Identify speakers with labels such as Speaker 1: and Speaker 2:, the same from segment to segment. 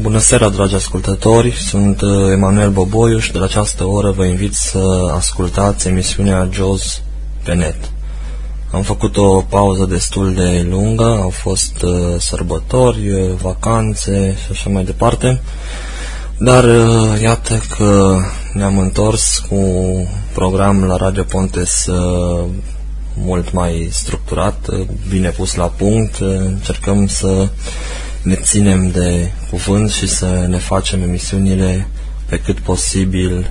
Speaker 1: Bună seara, dragi ascultători! Sunt uh, Emanuel Boboiu și de la această oră vă invit să ascultați emisiunea Jaws pe net. Am făcut o pauză destul de lungă, au fost uh, sărbători, uh, vacanțe și așa mai departe, dar uh, iată că ne-am întors cu un program la Radio Pontes uh, mult mai structurat, uh, bine pus la punct, uh, încercăm să ne ținem de cuvânt și să ne facem emisiunile pe cât posibil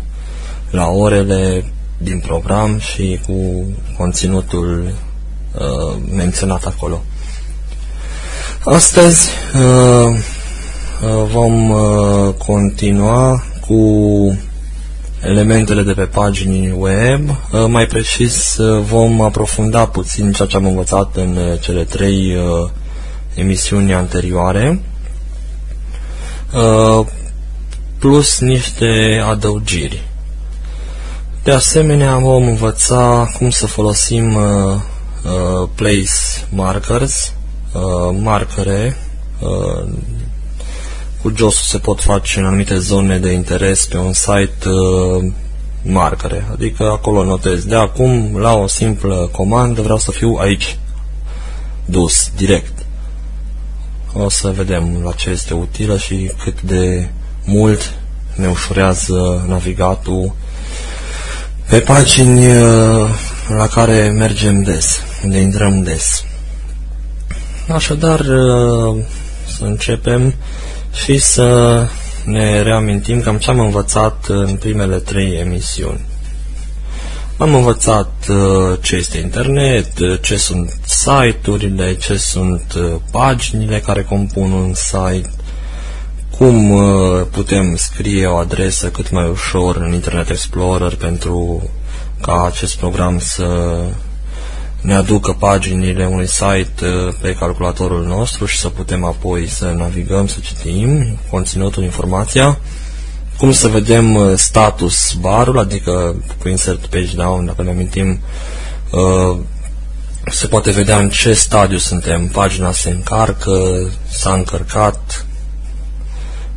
Speaker 1: la orele din program și cu conținutul uh, menționat acolo. Astăzi uh, uh, vom uh, continua cu elementele de pe pagini web. Uh, mai precis uh, vom aprofunda puțin ceea ce am învățat în uh, cele trei uh, emisiuni anterioare, uh, plus niște adăugiri. De asemenea, vom învăța cum să folosim uh, uh, place markers, uh, marcare. Uh, cu jos se pot face în anumite zone de interes pe un site uh, marcare, adică acolo notez. De acum, la o simplă comandă, vreau să fiu aici, dus, direct. O să vedem la ce este utilă și cât de mult ne ușurează navigatul pe pagini uh, la care mergem des, unde intrăm des. Așadar, uh, să începem și să ne reamintim cam ce am învățat în primele trei emisiuni. Am învățat uh, ce este internet, uh, ce sunt site-urile, ce sunt uh, paginile care compun un site, cum putem scrie o adresă cât mai ușor în Internet Explorer pentru ca acest program să ne aducă paginile unui site pe calculatorul nostru și să putem apoi să navigăm, să citim conținutul, informația cum să vedem uh, status barul, adică cu insert page down, dacă ne amintim, uh, se poate vedea în ce stadiu suntem, pagina se încarcă, s-a încărcat,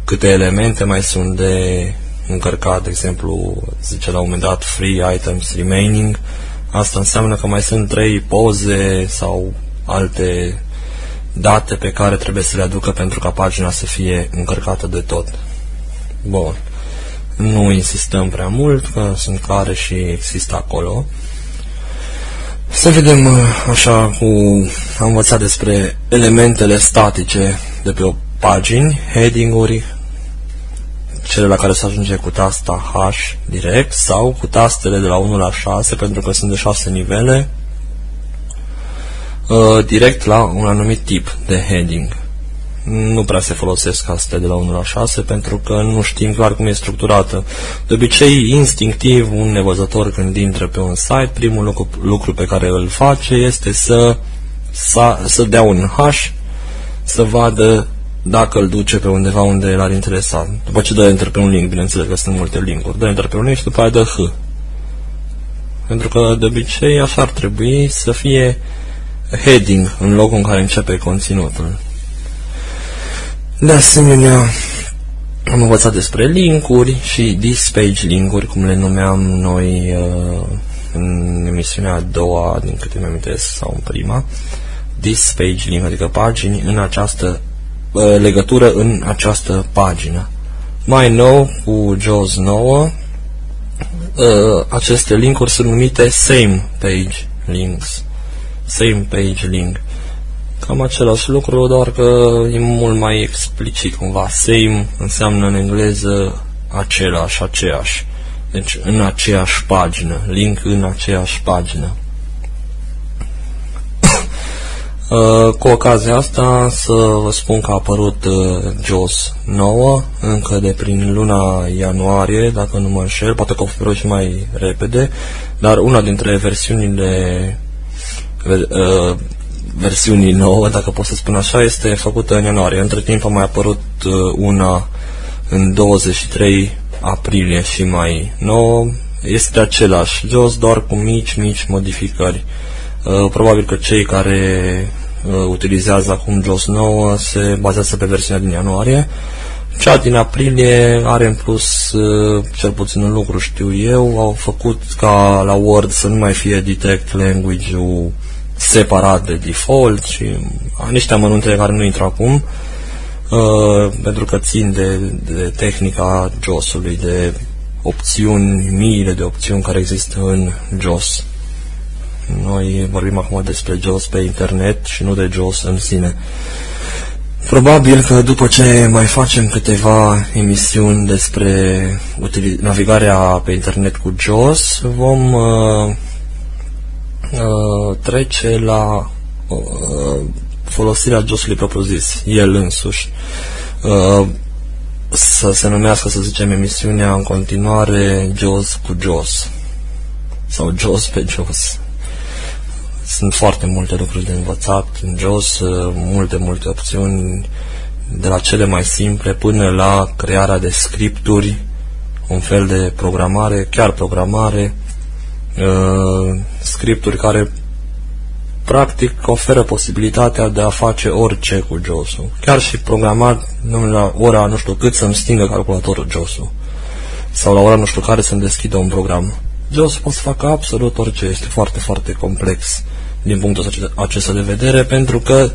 Speaker 1: câte elemente mai sunt de încărcat, de exemplu, zice la un moment dat free items remaining, asta înseamnă că mai sunt trei poze sau alte date pe care trebuie să le aducă pentru ca pagina să fie încărcată de tot. Bun. Nu insistăm prea mult, că sunt clare și există acolo. Să vedem uh, așa cu... Am învățat despre elementele statice de pe o pagini, heading-uri, cele la care se ajunge cu tasta H direct sau cu tastele de la 1 la 6 pentru că sunt de 6 nivele uh, direct la un anumit tip de heading nu prea se folosesc astea de la 1 la 6 pentru că nu știm clar cum e structurată. De obicei, instinctiv, un nevăzător când intră pe un site, primul lucru, lucru pe care îl face este să, să, să dea un H, să vadă dacă îl duce pe undeva unde l-ar interesa. După ce dă enter pe un link, bineînțeles că sunt multe linkuri, dă enter pe un link și după aia dă H. Pentru că de obicei așa ar trebui să fie heading în locul în care începe conținutul. De asemenea, am învățat despre linkuri și this page linkuri, cum le numeam noi uh, în emisiunea a doua, din câte mi amintesc, sau în prima. This page link, adică pagini în această uh, legătură în această pagină. Mai nou, cu JAWS 9, uh, aceste linkuri sunt numite same page links. Same page link. Cam același lucru, doar că e mult mai explicit cumva. Same înseamnă în engleză același, aceeași. Deci în aceeași pagină, link în aceeași pagină. Uh, cu ocazia asta să vă spun că a apărut uh, JOS 9 încă de prin luna ianuarie, dacă nu mă înșel, poate că o și mai repede, dar una dintre versiunile uh, versiunii nouă, dacă pot să spun așa, este făcută în ianuarie. Între timp a mai apărut uh, una în 23 aprilie și mai nouă. Este același jos, doar cu mici, mici modificări. Uh, probabil că cei care uh, utilizează acum JOS 9 se bazează pe versiunea din ianuarie Cea din aprilie are în plus, uh, cel puțin un lucru știu eu, au făcut ca la Word să nu mai fie detect language-ul separat de default și niște amănunte care nu intră acum, uh, pentru că țin de, de tehnica JOS-ului, de opțiuni, miile de opțiuni care există în JOS. Noi vorbim acum despre JOS pe internet și nu de JOS în sine. Probabil că după ce mai facem câteva emisiuni despre navigarea pe internet cu JOS, vom uh, uh, trece la uh, folosirea JOS-ului propriu-zis, el însuși. Uh, să se numească, să zicem, emisiunea în continuare JOS cu JOS sau JOS pe JOS. Sunt foarte multe lucruri de învățat în JOS, uh, multe, multe opțiuni, de la cele mai simple până la crearea de scripturi, un fel de programare, chiar programare, uh, scripturi care practic oferă posibilitatea de a face orice cu JOS-ul. Chiar și programat la ora nu știu cât să-mi stingă calculatorul JOS-ul. Sau la ora nu știu care să-mi deschidă un program. JOS poate să facă absolut orice, este foarte, foarte complex din punctul acesta de vedere, pentru că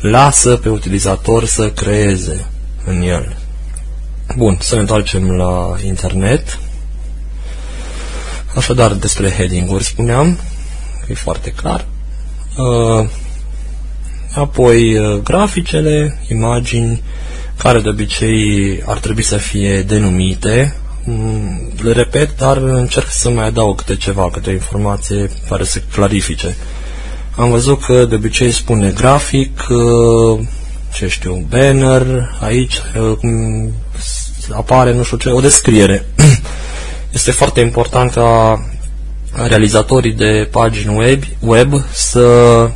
Speaker 1: lasă pe utilizator să creeze în el. Bun, să ne întoarcem la internet. Așadar, despre heading-uri spuneam, e foarte clar. Uh, apoi, uh, graficele, imagini, care de obicei ar trebui să fie denumite. Mm, le repet, dar încerc să mai adaug câte ceva, câte informație care să clarifice. Am văzut că de obicei spune grafic, uh, ce știu, banner, aici apare, nu știu ce, o descriere. Este foarte important ca realizatorii de pagini web, web să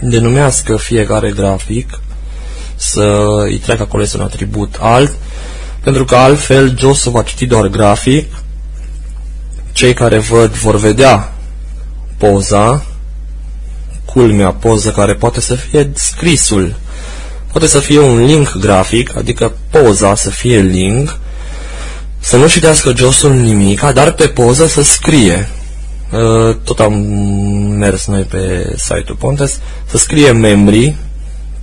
Speaker 1: denumească fiecare grafic, să îi treacă acolo este un atribut alt, pentru că altfel JOS va citi doar grafic, cei care văd vor vedea poza, culmea poză care poate să fie scrisul, poate să fie un link grafic, adică poza să fie link, să nu citească josul nimic, dar pe poză să scrie. Uh, tot am mers noi pe site-ul Pontes, să scrie membrii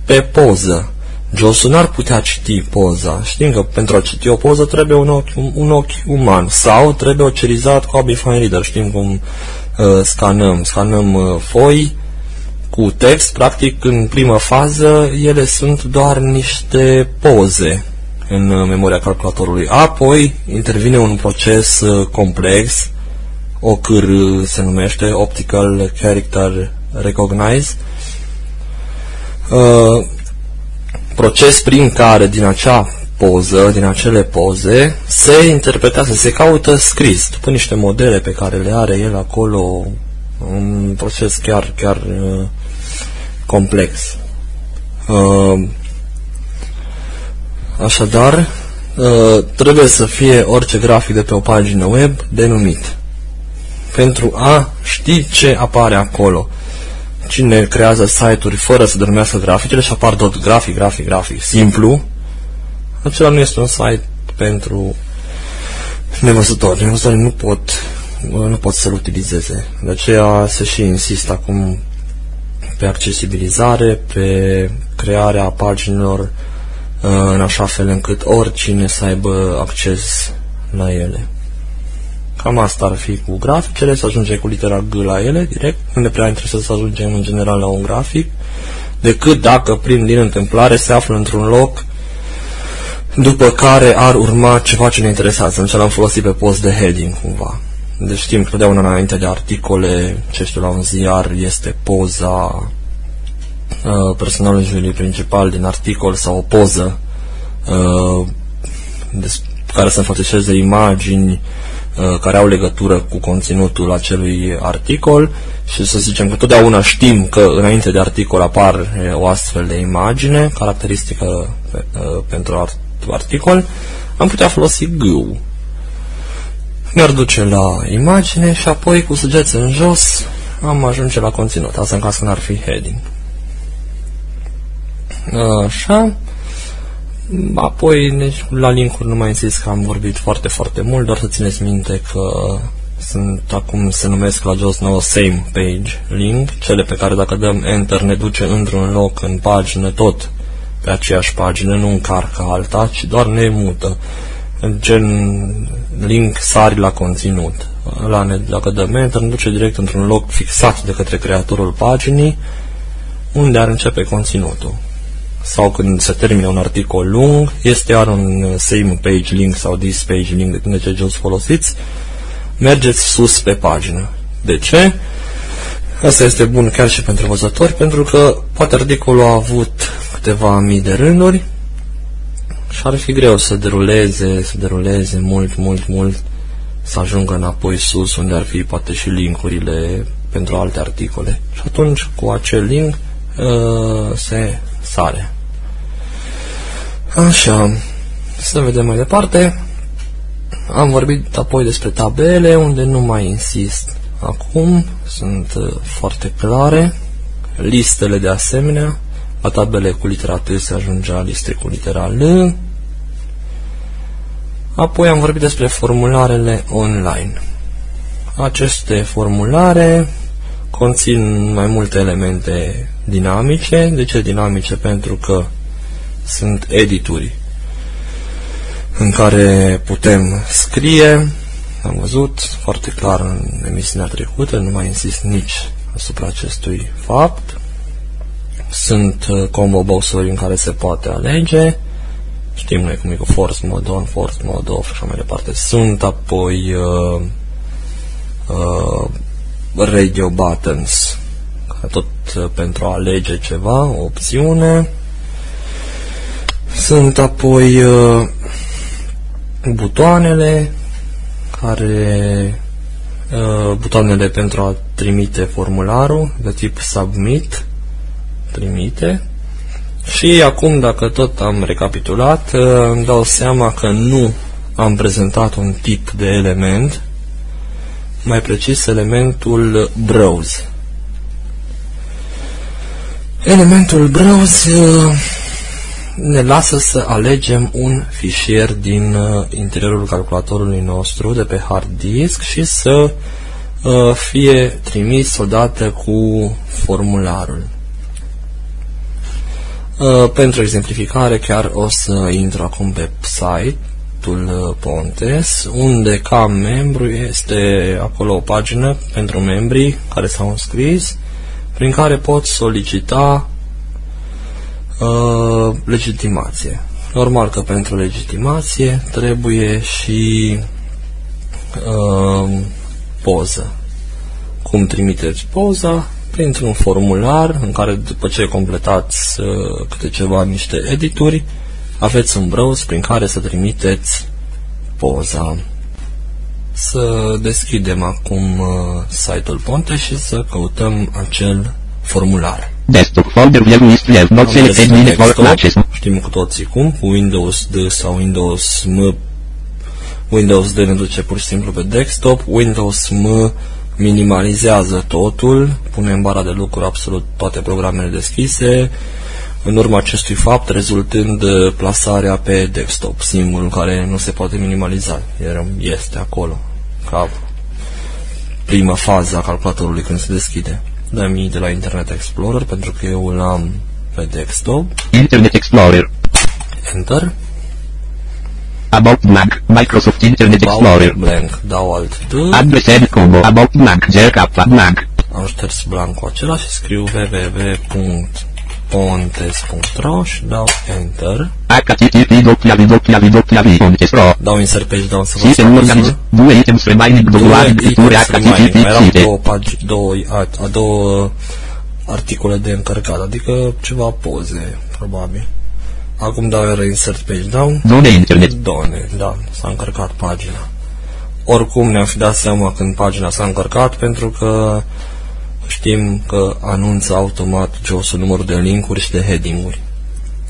Speaker 1: pe poză. Josul n-ar putea citi poza. Știm că pentru a citi o poză trebuie un ochi, un, un ochi uman sau trebuie ocerizat cu Abifine Reader. Știm cum uh, scanăm. Scanăm uh, foi cu text. Practic, în primă fază, ele sunt doar niște poze în uh, memoria calculatorului. Apoi intervine un proces uh, complex, OCR se numește, Optical Character Recognize, uh, proces prin care din acea poză, din acele poze, se interpretează, se caută scris, după niște modele pe care le are el acolo, un proces chiar, chiar uh, complex. Uh, Așadar, ă, trebuie să fie orice grafic de pe o pagină web denumit. Pentru a ști ce apare acolo. Cine creează site-uri fără să denumească graficele și apar tot grafic, grafic, grafic, simplu, acela nu este un site pentru nevăzători. Nevăzătorii nu pot, nu pot să-l utilizeze. De aceea se și insistă acum pe accesibilizare, pe crearea paginilor în așa fel încât oricine să aibă acces la ele. Cam asta ar fi cu graficele, să ajungem cu litera G la ele direct, nu ne prea interesează să ajungem în general la un grafic, decât dacă prin din întâmplare se află într-un loc după care ar urma ceva ce ne interesează, în l-am folosit pe post de heading cumva. Deci știm că totdeauna înainte de articole, ce știu, la un ziar este poza Uh, personajului principal din articol sau o poză uh, care să înfățișeze imagini uh, care au legătură cu conținutul acelui articol și să zicem că totdeauna știm că înainte de articol apar o astfel de imagine caracteristică pentru articol, am putea folosi GU. Ne-ar duce la imagine și apoi cu săgeți în jos am ajunge la conținut. Asta în caz că n-ar fi heading. Așa. Apoi, deci, la linkuri nu mai insist că am vorbit foarte, foarte mult, doar să țineți minte că sunt acum se numesc la jos nou same page link, cele pe care dacă dăm enter ne duce într-un loc în pagină tot pe aceeași pagină, nu încarcă alta, ci doar ne mută. Gen link sari la conținut. La ne, dacă dăm enter, ne duce direct într-un loc fixat de către creatorul paginii, unde ar începe conținutul. Sau când se termină un articol lung, este iar un same page link sau this page link, depinde ce jos folosiți, mergeți sus pe pagină. De ce? Asta este bun chiar și pentru văzători, pentru că poate articolul a avut câteva mii de rânduri și ar fi greu să deruleze, să deruleze mult, mult, mult, să ajungă înapoi sus, unde ar fi poate și linkurile pentru alte articole. Și atunci, cu acel link, uh, se sare. Așa, să vedem mai departe. Am vorbit apoi despre tabele, unde nu mai insist acum, sunt uh, foarte clare. Listele de asemenea, la tabele cu litera T se ajunge la liste cu litera L. Apoi am vorbit despre formularele online. Aceste formulare conțin mai multe elemente dinamice. De ce dinamice? Pentru că sunt edituri în care putem scrie. Am văzut foarte clar în emisiunea trecută, nu mai insist nici asupra acestui fapt. Sunt uh, combo box-uri în care se poate alege. Știm noi cum e cu force mode on, force mode off și așa mai departe. Sunt apoi uh, uh, radio buttons, tot uh, pentru a alege ceva, o opțiune. Sunt apoi uh, butoanele care uh, butoanele pentru a trimite formularul de tip submit trimite. Și acum dacă tot am recapitulat uh, îmi dau seama că nu am prezentat un tip de element mai precis elementul browse. Elementul browse uh, ne lasă să alegem un fișier din uh, interiorul calculatorului nostru de pe hard disk și să uh, fie trimis odată cu formularul. Uh, pentru exemplificare chiar o să intru acum pe site-ul Pontes, unde ca membru este acolo o pagină pentru membrii care s-au înscris, prin care pot solicita Uh, legitimație. Normal că pentru legitimație trebuie și uh, poză. Cum trimiteți poza? Printr-un formular în care după ce completați uh, câte ceva niște edituri, aveți un browser prin care să trimiteți poza. Să deschidem acum uh, site-ul Ponte și să căutăm acel formular.
Speaker 2: Desktop folder view list view not selected mini for access.
Speaker 1: Știm cu toții cum, cu Windows D sau Windows M. Windows D ne duce pur și simplu pe desktop, Windows M minimalizează totul, pune în bara de lucru absolut toate programele deschise, în urma acestui fapt rezultând plasarea pe desktop, singurul care nu se poate minimaliza, este acolo, ca prima fază a calculatorului când se deschide dăm de la Internet Explorer pentru că eu l-am pe desktop.
Speaker 2: Internet Explorer.
Speaker 1: Enter.
Speaker 2: About blank, Microsoft Internet
Speaker 1: About
Speaker 2: Explorer.
Speaker 1: blank, dau alt D.
Speaker 2: Address combo, about blank, zercappa blank.
Speaker 1: Am șters blancul acela și scriu www.pontes.ro și dau Enter.
Speaker 2: http www.pontes.ro
Speaker 1: Dau insert page down să vă
Speaker 2: Sistem organiz,
Speaker 1: spun.
Speaker 2: due items remaining, două picturi, http
Speaker 1: Mai erau
Speaker 2: site.
Speaker 1: două, pagi, două, a, a două articole de încărcat, adică ceva poze, probabil. Acum dau reinsert page down.
Speaker 2: Zone internet.
Speaker 1: Doamne, da, s-a încărcat pagina. Oricum ne-am fi dat seama când pagina s-a încărcat pentru că știm că anunță automat josul numărul de linkuri și de heading-uri.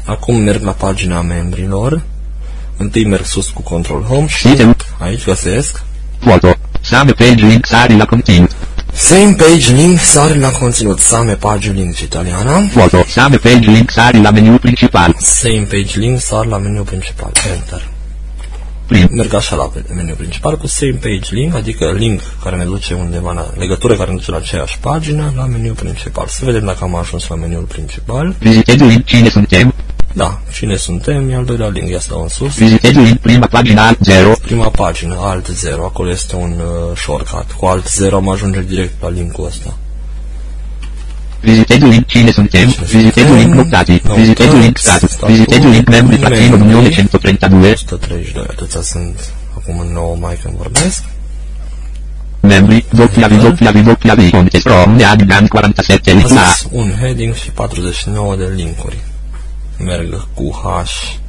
Speaker 1: Acum merg la pagina membrilor. Întâi merg sus cu control home și
Speaker 2: Sistem.
Speaker 1: aici găsesc
Speaker 2: Foto. Same page link sari la content.
Speaker 1: Same page link sare la conținut. Same page link italiana.
Speaker 2: Vuoto. Same page link sari la menu principal.
Speaker 1: Same page link sar la meniu principal. Enter.
Speaker 2: Prim.
Speaker 1: Merg așa la meniu principal cu same page link, adică link care ne duce undeva la legătură care ne duce la aceeași pagină, la meniu principal. Să vedem dacă am ajuns la meniul principal.
Speaker 2: Vizitezi link cine suntem.
Speaker 1: Da, cine suntem, e al doilea link, ia stau în sus.
Speaker 2: Vizitezi link prima pagina alt 0.
Speaker 1: Prima pagină, alt 0, acolo este un uh, shortcut. Cu alt 0 am ajunge direct la linkul ăsta.
Speaker 2: Vizitezi link cine suntem. Vizitezi link notati. Vizitezi link status. Vizitezi link membri trattino Unione 132.
Speaker 1: 132, atâția sunt acum în nouă mai când vorbesc.
Speaker 2: Membri www. Contes Pro Neadigan 47
Speaker 1: A
Speaker 2: link la.
Speaker 1: zis un heading și 49 de linkuri. Merg cu H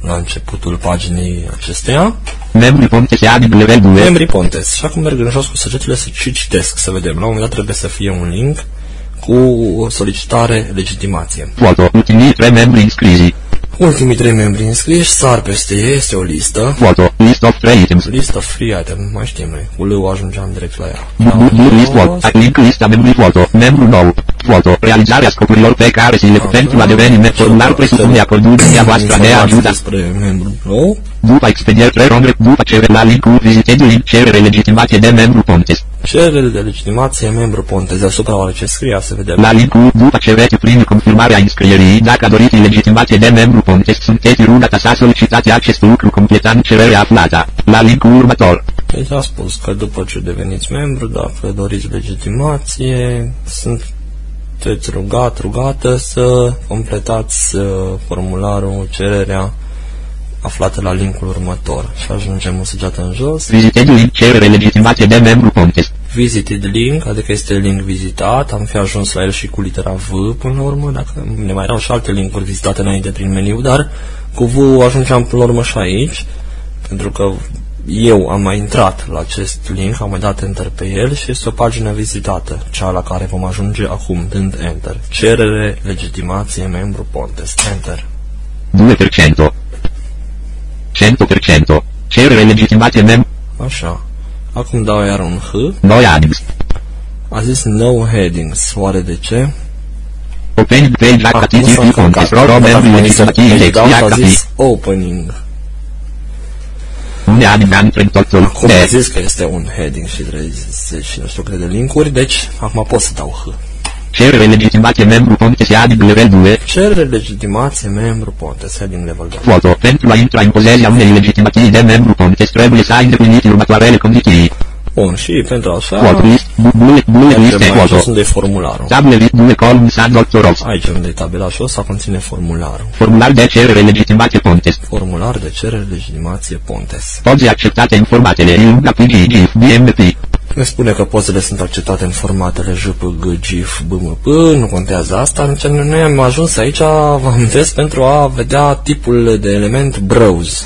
Speaker 1: la începutul paginii acesteia.
Speaker 2: Membri Pontes Adib level 2.
Speaker 1: Membrii Pontes. Și acum merg în jos cu săgețile să și citesc, să vedem. La un moment dat trebuie să fie un link cu solicitare legitimație.
Speaker 2: Vuoto. Ultimii 3 membri iscrisi.
Speaker 1: Ultimii trei membri înscriși sar peste ei, este o listă.
Speaker 2: Vuoto. List of 3 items.
Speaker 1: List of free item, mai știm noi. Cu leu ajungeam direct la ea.
Speaker 2: Blue list vuoto. Link lista membri vuoto. Membru nou. Vuoto. Realizarea scopurilor pe care si le pentru la deveniment formular presupune acordarea voastră de ajuda.
Speaker 1: despre membru nou.
Speaker 2: După expediere 3 rondre, după cerere la link vizitezi link cerere legitimație de membru Pontes.
Speaker 1: Cerere de legitimație membru Pontes. Deasupra oare ce scria, să vedem.
Speaker 2: La link după cerere primi confirmarea înscrierii. Dacă doriți legitimație de membru Pontes, sunteți rugată să solicitați acest lucru completând cererea aflată. La link următor.
Speaker 1: Deci a spus că după ce deveniți membru, dacă doriți legitimație, sunteți rugat, rugată să completați uh, formularul, cererea aflată la linkul următor. Și ajungem o săgeată în jos.
Speaker 2: Vizitezi link cerere legitimație de membru Pontes.
Speaker 1: Visited link, adică este link vizitat, am fi ajuns la el și cu litera V până la urmă, dacă ne mai erau și alte linkuri vizitate înainte prin meniu, dar cu V ajungeam până la urmă și aici, pentru că eu am mai intrat la acest link, am mai dat enter pe el și este o pagină vizitată, cea la care vom ajunge acum, dând enter. Cerere, legitimație, membru Pontes, enter.
Speaker 2: 2%. 100%. Cerere legitimație membru.
Speaker 1: Așa. Acum dau iar un H.
Speaker 2: Noi adms.
Speaker 1: A zis no headings. Oare de ce?
Speaker 2: Open page la
Speaker 1: Acum
Speaker 2: capitol
Speaker 1: s-a
Speaker 2: Pontes.
Speaker 1: încărcat.
Speaker 2: Pro
Speaker 1: Dacă
Speaker 2: membru
Speaker 1: mai
Speaker 2: legitimație
Speaker 1: să-
Speaker 2: elecția
Speaker 1: dau, a
Speaker 2: capitol.
Speaker 1: zis opening.
Speaker 2: Une admin 38
Speaker 1: Acum a
Speaker 2: de.
Speaker 1: zis că este un heading și 30 și nu știu câte de linkuri, deci acum pot să dau H.
Speaker 2: Cerere legitimație membru Pontes admin level 2.
Speaker 1: Cerere legitimație membru Pontes, heading level 2.
Speaker 2: Foto. Pentru a intra în posesia unei legitimații de membru Pontes trebuie să ai îndeplinit următoarele condiții.
Speaker 1: Bun, și pentru așa,
Speaker 2: Foto list. bu- Bullet bullet
Speaker 1: mergem
Speaker 2: liste
Speaker 1: mai jos
Speaker 2: foto.
Speaker 1: unde e formularul.
Speaker 2: Table list 2 column san doctoros.
Speaker 1: Aici unde e tabela jos, a conține formularul.
Speaker 2: Formular de cerere legitimație Pontes.
Speaker 1: Formular de cerere legitimație Pontes.
Speaker 2: Poze acceptate în formatele IUGA, PGG, BMP.
Speaker 1: Ne spune că pozele sunt acceptate în formatele JPG, GIF, BMP, nu contează asta. Deci noi am ajuns aici, vă amintesc, pentru a vedea tipul de element browse.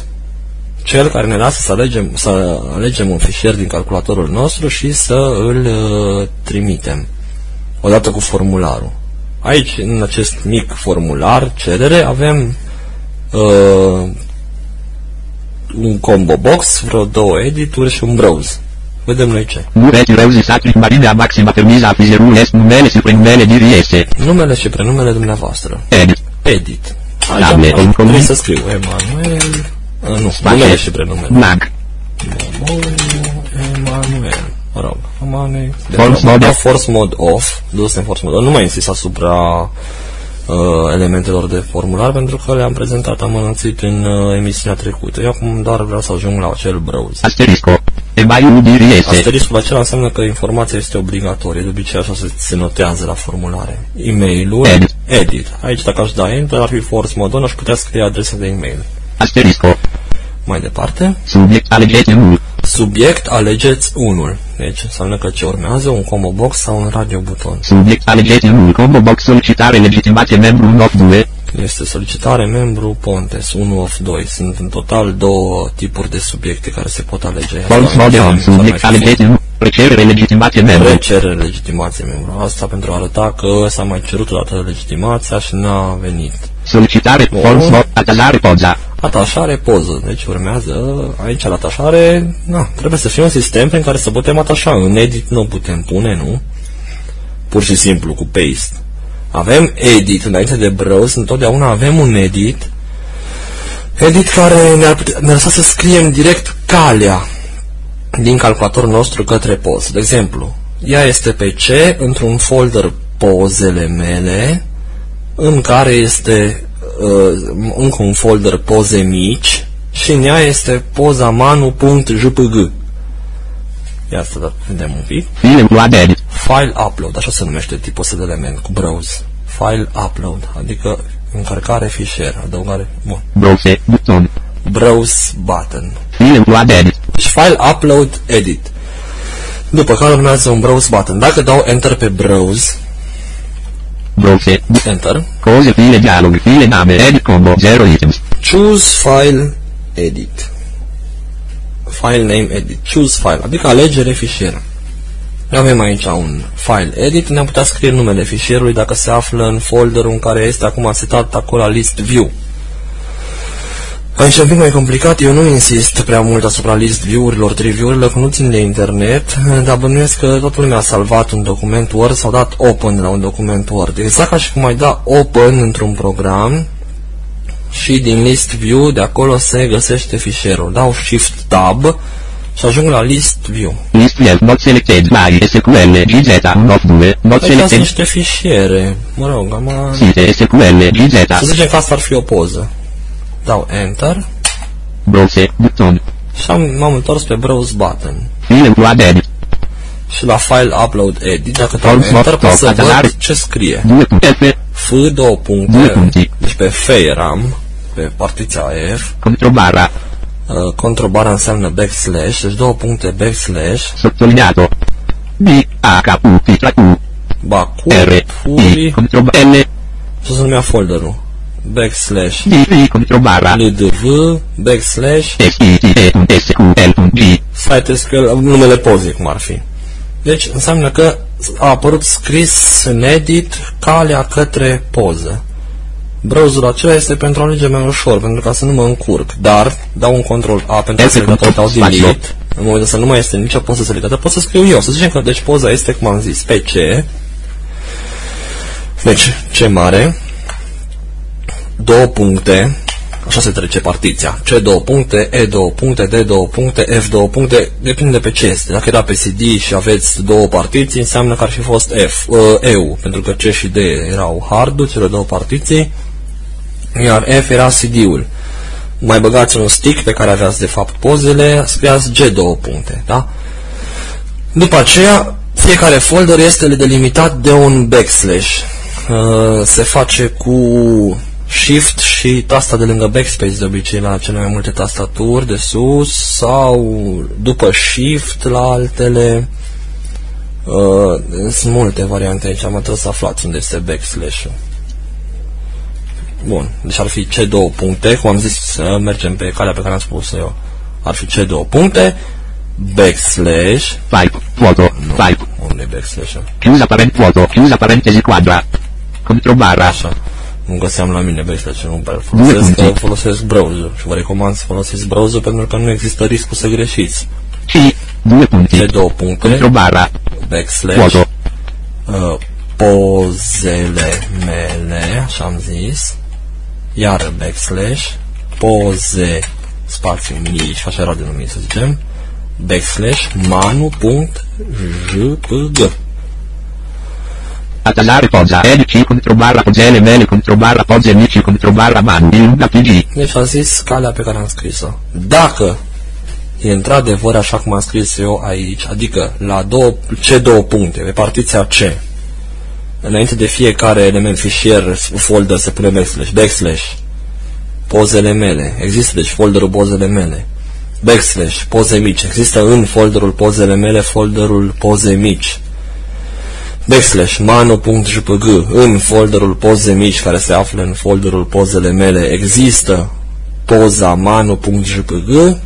Speaker 1: Cel care ne lasă să alegem, să alegem un fișier din calculatorul nostru și să îl uh, trimitem. Odată cu formularul. Aici, în acest mic formular, cerere, avem uh, un combo box, vreo două edituri și un browse. Vedem noi ce.
Speaker 2: Mureti reuzi satri marinea maxima permisa fizerul est numele și prenumele di riese.
Speaker 1: Numele și prenumele dumneavoastră.
Speaker 2: Edit.
Speaker 1: Edit.
Speaker 2: Table,
Speaker 1: am,
Speaker 2: în
Speaker 1: trebuie
Speaker 2: comun.
Speaker 1: să scriu Emanuel. Uh, nu,
Speaker 2: Spațiu.
Speaker 1: numele și prenumele.
Speaker 2: Blank.
Speaker 1: Emanuel. Mă rog, Emanuel. De
Speaker 2: Force
Speaker 1: fapt,
Speaker 2: mode
Speaker 1: da,
Speaker 2: off.
Speaker 1: force mode off. Dus în force mode off. Nu mai insist asupra uh, elementelor de formular pentru că le-am prezentat amănățit în uh, emisiunea trecută. Eu acum doar vreau să ajung la acel browse.
Speaker 2: Asterisco. Emaiul di riese.
Speaker 1: Asteriscul acela înseamnă că informația este obligatorie. De obicei așa se, se notează la formulare. E-mailul,
Speaker 2: Edit.
Speaker 1: edit. Aici dacă aș da enter ar fi force mode on, aș putea scrie adresa de e-mail.
Speaker 2: Asterisco.
Speaker 1: Mai departe,
Speaker 2: Subiect alegeți unul.
Speaker 1: subiect alegeți unul. Deci înseamnă că ce urmează, un combo box sau un radio buton.
Speaker 2: Subiect alegeți unul. Combo box solicitare legitimație membru 1 of 2.
Speaker 1: Este solicitare membru Pontes 1 of 2. Sunt în total două tipuri de subiecte care se pot alege.
Speaker 2: False mode on. Subiect alegeți unul. Recerere legitimație membru.
Speaker 1: Recerere legitimație membru. Asta pentru a arăta că s-a mai cerut o dată legitimația și n-a venit.
Speaker 2: Solicitare.
Speaker 1: Bun.
Speaker 2: False mode. Atasare poza.
Speaker 1: Atașare poză. Deci urmează aici la atașare, na, trebuie să fie un sistem prin care să putem atașa. În edit nu putem pune, nu? pur și simplu cu paste. Avem edit, înainte de browse, întotdeauna avem un edit, edit care ne-ar, putea, ne lăsa să scriem direct calea din calculatorul nostru către post. De exemplu, ea este pe C într-un folder pozele mele, în care este uh, încă un folder poze mici și în ea este poza manu.jpg. Ia să vedem un pic. File upload, așa se numește tipul ăsta de element cu browse. File upload, adică încărcare fișier, adăugare, bun.
Speaker 2: Browse, buton.
Speaker 1: Browse button.
Speaker 2: File upload edit.
Speaker 1: Deci file upload edit. După care urmează un browse button. Dacă dau enter pe browse,
Speaker 2: Browse,
Speaker 1: enter,
Speaker 2: cose, file dialog, file name, edit combo, 0 items.
Speaker 1: choose file edit. File name edit. Choose file, adică alegere fișier. Noi avem aici un file edit, ne-am putea scrie numele fișierului dacă se află în folderul în care este acum setat acolo la list view. Aici e un pic mai complicat, eu nu insist prea mult asupra list view-urilor, triview-urilor, că nu țin de internet, dar bănuiesc că toată lumea a salvat un document Word sau dat open la un document Word. Exact ca și cum ai da open într-un program și din list view de acolo se găsește fișierul. Dau shift tab și ajung la list view.
Speaker 2: List view, not selected by SQL, GZ, not 2, not
Speaker 1: Aici sunt
Speaker 2: selected.
Speaker 1: niște fișiere. Mă rog, am...
Speaker 2: Site SQL, GZ.
Speaker 1: Să zicem că asta ar fi o poză. Dau enter
Speaker 2: Browse, buton.
Speaker 1: și am, m-am întors pe browse button.
Speaker 2: File upload edit.
Speaker 1: Și la file upload edit, dacă dau
Speaker 2: Forms
Speaker 1: enter,
Speaker 2: not
Speaker 1: pot să
Speaker 2: top,
Speaker 1: văd
Speaker 2: atanare.
Speaker 1: ce scrie.
Speaker 2: 2.f,
Speaker 1: F, două puncte,
Speaker 2: Due punti.
Speaker 1: deci pe F eram, pe partiția F,
Speaker 2: controbarra,
Speaker 1: uh, controbara înseamnă backslash, deci două puncte backslash,
Speaker 2: sottolineato. B, A, K, U, P, tra U,
Speaker 1: bacu,
Speaker 2: R, I,
Speaker 1: puri,
Speaker 2: controb L,
Speaker 1: ce se numea folderul? Backslash,
Speaker 2: D, I, controbarra,
Speaker 1: LDV, backslash,
Speaker 2: S, I, T, E, S, Q, L, G,
Speaker 1: site SQL, numele pozei, cum ar fi. Deci înseamnă că a apărut scris în edit calea către poză. Browserul acela este pentru a alege mai ușor, pentru ca să nu mă încurc. Dar dau un control A pentru a
Speaker 2: Este
Speaker 1: selecta,
Speaker 2: control
Speaker 1: dau
Speaker 2: spațiu.
Speaker 1: delete. În momentul să nu mai este nicio poză selectată, pot să scriu eu. Să zicem că deci poza este, cum am zis, pe C. Deci, C mare, două puncte, așa se trece partiția. C două puncte, E două puncte, D două puncte, F două puncte, depinde pe ce este. Dacă era pe CD și aveți două partiții, înseamnă că ar fi fost F, uh, EU, pentru că C și D erau hard cele două partiții, iar F era CD-ul. Mai băgați un stick pe care aveați de fapt pozele, scriați G două puncte, da? După aceea, fiecare folder este delimitat de un backslash. Uh, se face cu Shift și tasta de lângă backspace de obicei la cele mai multe tastaturi de sus sau după Shift la altele. Uh, sunt multe variante aici, mă trebuie să aflați unde este backslash-ul. Bun, deci ar fi C două puncte, cum am zis, să mergem pe calea pe care am spus eu. Ar fi C două puncte, backslash,
Speaker 2: type, vuoto, type,
Speaker 1: unde e backslash
Speaker 2: chiusa parent vuoto, chiusa parentesi quadra, controbarra,
Speaker 1: Așa. Nu găseam la mine backslash, nu prea folosesc,
Speaker 2: punct.
Speaker 1: folosesc browser și vă recomand să folosiți browser pentru că nu există riscul să greșiți.
Speaker 2: C, due punti,
Speaker 1: C două puncte,
Speaker 2: controbarra,
Speaker 1: backslash,
Speaker 2: vuoto,
Speaker 1: uh, pozele mele, așa am zis, iar backslash, poze, spațiu mici, așa era denumit să zicem, backslash, manu.jpg.
Speaker 2: atasare posa, edic controbarra pogele mele controbarra pose amici controbarra manu, ilunga pg,
Speaker 1: Deci am zis calea pe care am scris-o. Dacă e într-adevăr așa cum am scris eu aici, adică la două, ce două puncte, pe partiția C, înainte de fiecare element fișier, folder se pune backslash, backslash, pozele mele, există deci folderul pozele mele, backslash, poze mici, există în folderul pozele mele folderul poze mici, backslash manu.jpg în folderul poze mici care se află în folderul pozele mele. Există poza manu.jpg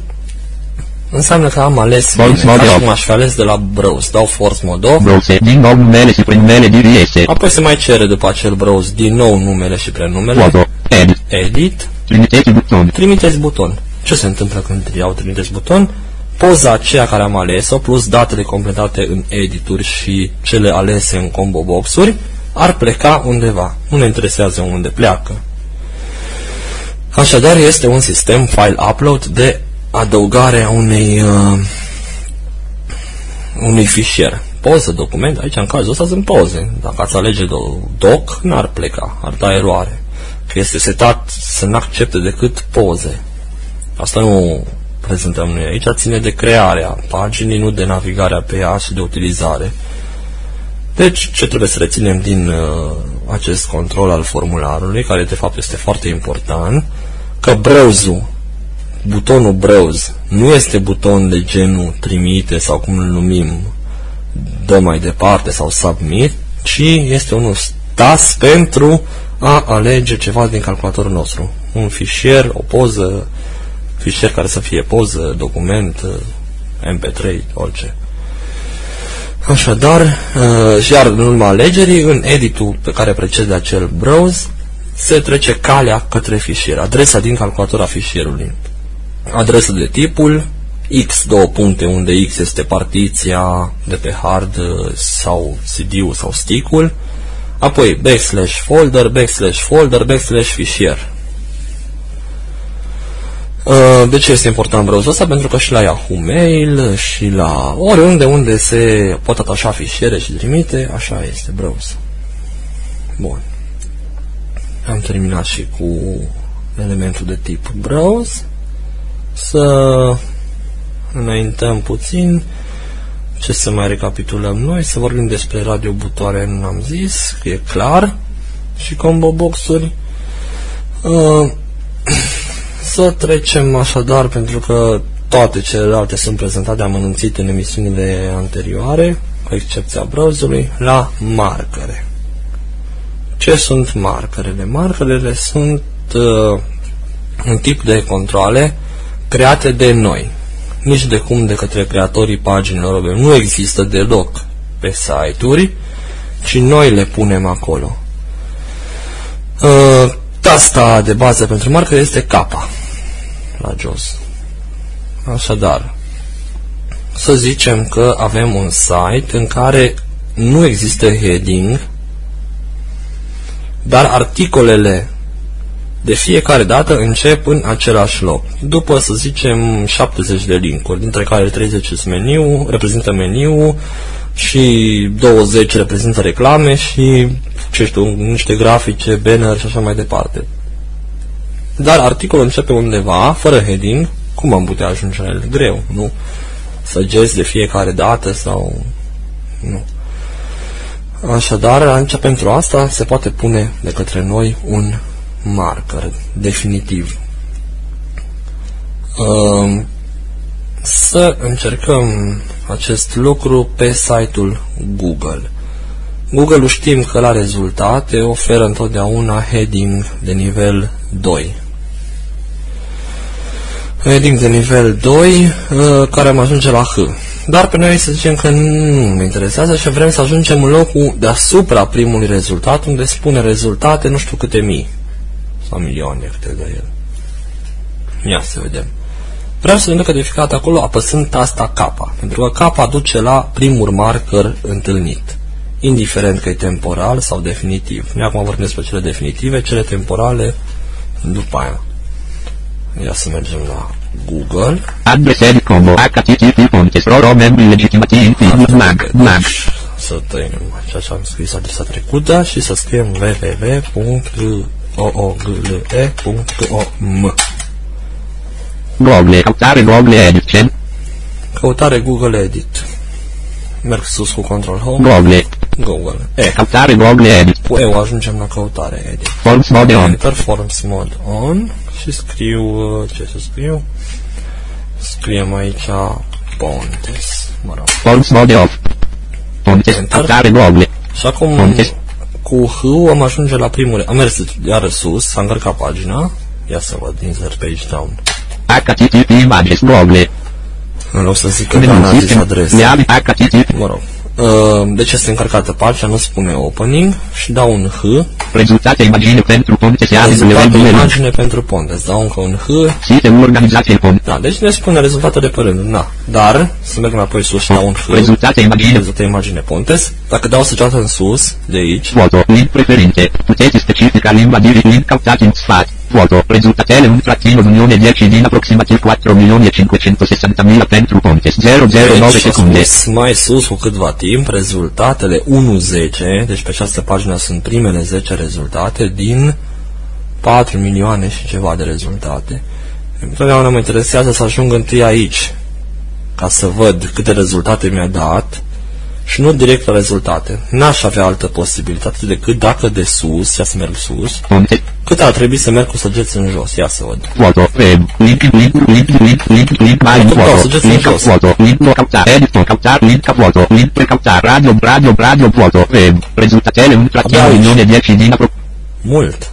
Speaker 1: înseamnă că am ales
Speaker 2: Force
Speaker 1: bine,
Speaker 2: mode
Speaker 1: ca și
Speaker 2: off.
Speaker 1: cum aș fi ales de la browse, dau force mode. Off,
Speaker 2: browse, din nou numele și prenumele DVS,
Speaker 1: apoi se mai cere după acel browse din nou numele și prenumele,
Speaker 2: vuoto, edit,
Speaker 1: edit,
Speaker 2: trimiteți buton,
Speaker 1: trimiteți buton. Ce se întâmplă când iau trimiteți buton? Poza aceea care am ales-o, plus datele completate în edituri și cele alese în combo boxuri, ar pleca undeva. Nu ne interesează unde pleacă. Așadar, este un sistem file upload de adăugare a unei, uh, unui fișier. Poză, document, aici în cazul ăsta sunt poze. Dacă ați alege doc, n-ar pleca, ar da eroare. Că este setat să nu accepte decât poze. Asta nu prezentăm noi aici, ține de crearea paginii, nu de navigarea pe ea și de utilizare. Deci, ce trebuie să reținem din uh, acest control al formularului, care de fapt este foarte important, că browse butonul browse nu este buton de genul trimite sau cum îl numim, dă mai departe sau submit, ci este unul stas pentru a alege ceva din calculatorul nostru. Un fișier, o poză, fișier care să fie poză, document, MP3, orice. Așadar, uh, iar în urma alegerii, în editul pe care precede acel browse, se trece calea către fișier, adresa din calculator a fișierului. Adresa de tipul X, două puncte, unde X este partiția de pe hard uh, sau CD-ul sau stick-ul, apoi backslash folder, backslash folder, backslash fișier. Uh, de ce este important browserul ăsta? Pentru că și la Yahoo Mail și la oriunde unde se pot atașa fișiere și trimite, așa este browser. Bun. Am terminat și cu elementul de tip browse. Să înaintăm puțin. Ce să mai recapitulăm noi? Să vorbim despre radio butoare, nu am zis, că e clar. Și combo boxuri. Uh, să trecem așadar, pentru că toate celelalte sunt prezentate amănunțite în emisiunile anterioare, cu excepția browserului, la marcare. Ce sunt markerele? Markerele sunt uh, un tip de controle create de noi. Nici de cum de către creatorii paginilor web. Nu există deloc pe site-uri, ci noi le punem acolo. Uh, tasta de bază pentru marker este capa la jos. Așadar, să zicem că avem un site în care nu există heading dar articolele de fiecare dată încep în același loc. După, să zicem, 70 de linkuri, dintre care 30 sunt meniu, reprezintă meniu și 20 reprezintă reclame și, ce știu, niște grafice, banner și așa mai departe. Dar articolul începe undeva, fără heading, cum am putea ajunge la el? Greu, nu? Săgeți de fiecare dată sau... Nu. Așadar, aici pentru asta se poate pune de către noi un marker definitiv. Să încercăm acest lucru pe site-ul Google. Google știm că la rezultate oferă întotdeauna heading de nivel 2. Heading de nivel 2 care am ajunge la H. Dar pe noi să zicem că nu ne interesează și vrem să ajungem în locul deasupra primului rezultat, unde spune rezultate nu știu câte mii sau milioane câte de el. Ia să vedem. Vreau să vedeți că de fiecare dată acolo apăsând tasta K, pentru că K duce la primul marker întâlnit, indiferent că e temporal sau definitiv. Noi acum vorbim despre cele definitive, cele temporale după aia. Ia să mergem la Google.
Speaker 2: Adresări combo http puntes roro membri legitimati mag mag.
Speaker 1: Să tăiem ceea ce am scris adresa trecută și să scriem www.oogle.com
Speaker 2: Google, căutare Google Edit.
Speaker 1: Căutare Google Edit. Merg sus cu Control Home.
Speaker 2: Google.
Speaker 1: Google. E.
Speaker 2: Căutare Google Edit.
Speaker 1: Cu EU ajungem la căutare Edit.
Speaker 2: Forms mode on.
Speaker 1: Enter Forms Mode On și scriu, ce să scriu? Scriem aici Pontes, mă rog.
Speaker 2: Forms mode off. Pontes,
Speaker 1: Enter.
Speaker 2: căutare Google.
Speaker 1: Și acum
Speaker 2: Pontes.
Speaker 1: cu H am ajunge la primul, am mers iar sus, s-a încărcat pagina. Ia să văd insert page down.
Speaker 2: http images Google.
Speaker 1: În loc să zic că da, n-a zis adresă.
Speaker 2: Leal http.
Speaker 1: Mă rog. Uh, Deci este încărcată pagina, nu spune opening și dau un H.
Speaker 2: Rezultate imagine pentru Pontes Leal
Speaker 1: Rezultatul
Speaker 2: Level
Speaker 1: imagine pentru Pontes. Dau încă un H.
Speaker 2: Sistemul organizației Pontes.
Speaker 1: Da, deci ne spune rezultatele pe rând. Da. Dar, să merg înapoi sus și dau un H.
Speaker 2: Rezultate imagine.
Speaker 1: Rezultate imagine Pontes. Dacă dau săgeată în sus, de aici,
Speaker 2: Foto. Link preferințe. Puteți specifica limba di link cautat in sfat. Foto. Rezultatele un trattino d'unione 10 din aproximativ 4 milioni e 560 mila pentru Pontes. 009
Speaker 1: Aici a
Speaker 2: secunde.
Speaker 1: spus mai sus cu câtva timp rezultatele 1-10, deci pe această pagină sunt primele 10 rezultate din 4 milioane și ceva de rezultate. Întotdeauna mă interesează să ajung întâi aici, ca să văd câte rezultate mi-a dat și nu direct la rezultate. N-aș avea altă posibilitate decât dacă de sus, ia să merg sus,
Speaker 2: Pontes.
Speaker 1: cât ar trebui să merg cu săgeți în jos, ia să văd.
Speaker 2: Foto. Web. Link. Link. Link. Link. Link. Link. Mai
Speaker 1: Foto,
Speaker 2: foto.
Speaker 1: săgeți
Speaker 2: Link.
Speaker 1: în jos.
Speaker 2: Foto. Link. No cautar. Edit. Cautar. Link. Foto. Link. Precautar. Radio. Radio. Radio. Foto. Web. Rezultatele un trattino
Speaker 1: Abia aici.
Speaker 2: d'unione 10 din aproximativ
Speaker 1: mult.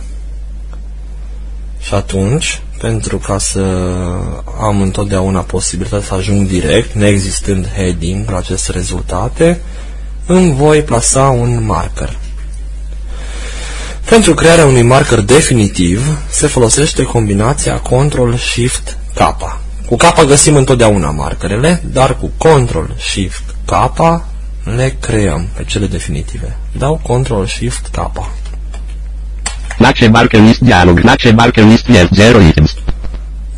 Speaker 1: Și atunci, pentru ca să am întotdeauna posibilitatea să ajung direct, neexistând heading la aceste rezultate, îmi voi plasa un marker. Pentru crearea unui marker definitiv se folosește combinația Ctrl-Shift-K. Cu K găsim întotdeauna markerele, dar cu Ctrl-Shift-K le creăm pe cele definitive. Dau Ctrl-Shift-K.
Speaker 2: Place marker list dialog. Place marker list yes. 0 items.